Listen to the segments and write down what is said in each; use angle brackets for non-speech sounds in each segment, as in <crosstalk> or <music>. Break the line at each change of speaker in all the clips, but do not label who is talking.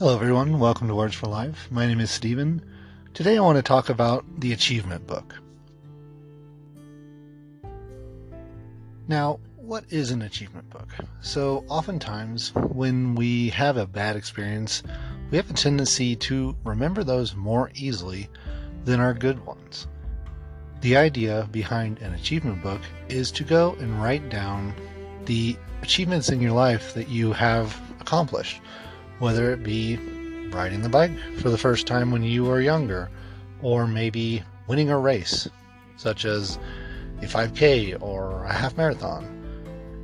Hello, everyone. Welcome to Words for Life. My name is Stephen. Today I want to talk about the Achievement Book. Now, what is an achievement book? So, oftentimes when we have a bad experience, we have a tendency to remember those more easily than our good ones. The idea behind an achievement book is to go and write down the achievements in your life that you have accomplished, whether it be riding the bike for the first time when you were younger, or maybe winning a race, such as a 5K or a half marathon.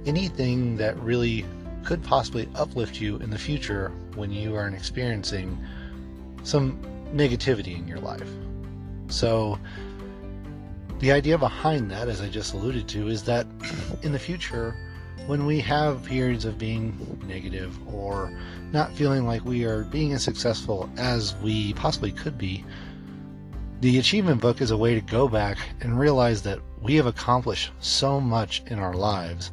Anything that really could possibly uplift you in the future when you are experiencing some negativity in your life. So, the idea behind that, as I just alluded to, is that <clears throat> in the future, when we have periods of being negative or not feeling like we are being as successful as we possibly could be, the achievement book is a way to go back and realize that we have accomplished so much in our lives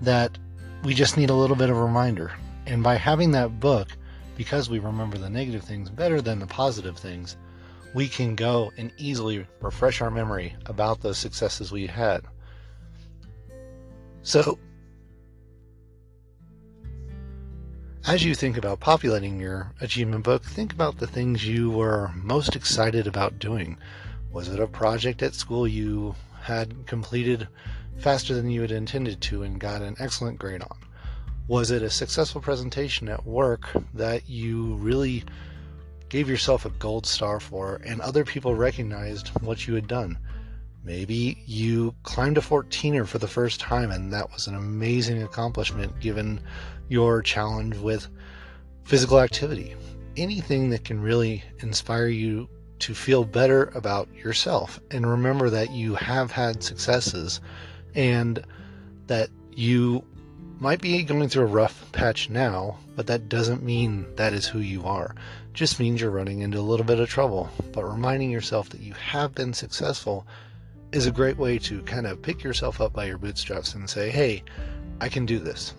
that we just need a little bit of reminder. And by having that book, because we remember the negative things better than the positive things, we can go and easily refresh our memory about those successes we had. So, As you think about populating your achievement book, think about the things you were most excited about doing. Was it a project at school you had completed faster than you had intended to and got an excellent grade on? Was it a successful presentation at work that you really gave yourself a gold star for and other people recognized what you had done? Maybe you climbed a 14er for the first time, and that was an amazing accomplishment given your challenge with physical activity. Anything that can really inspire you to feel better about yourself. And remember that you have had successes and that you might be going through a rough patch now, but that doesn't mean that is who you are. Just means you're running into a little bit of trouble. But reminding yourself that you have been successful is a great way to kind of pick yourself up by your bootstraps and say, hey, I can do this.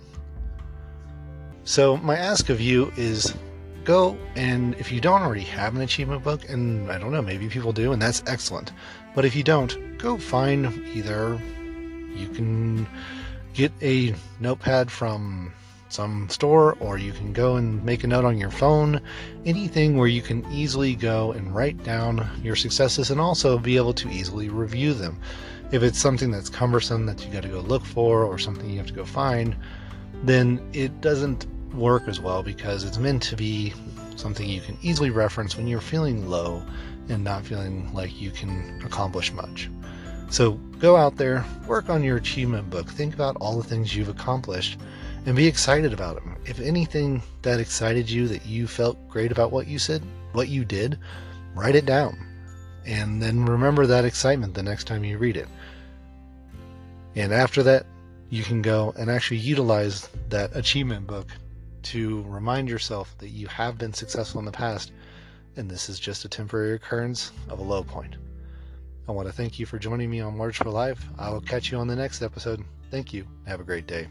So, my ask of you is go and if you don't already have an achievement book, and I don't know, maybe people do, and that's excellent. But if you don't, go find either you can get a notepad from some store, or you can go and make a note on your phone. Anything where you can easily go and write down your successes and also be able to easily review them. If it's something that's cumbersome that you got to go look for or something you have to go find, then it doesn't work as well because it's meant to be something you can easily reference when you're feeling low and not feeling like you can accomplish much. So go out there, work on your achievement book, think about all the things you've accomplished, and be excited about them. If anything that excited you that you felt great about what you said, what you did, write it down. And then remember that excitement the next time you read it. And after that, you can go and actually utilize that achievement book to remind yourself that you have been successful in the past and this is just a temporary occurrence of a low point. I want to thank you for joining me on Words for Life. I will catch you on the next episode. Thank you. Have a great day.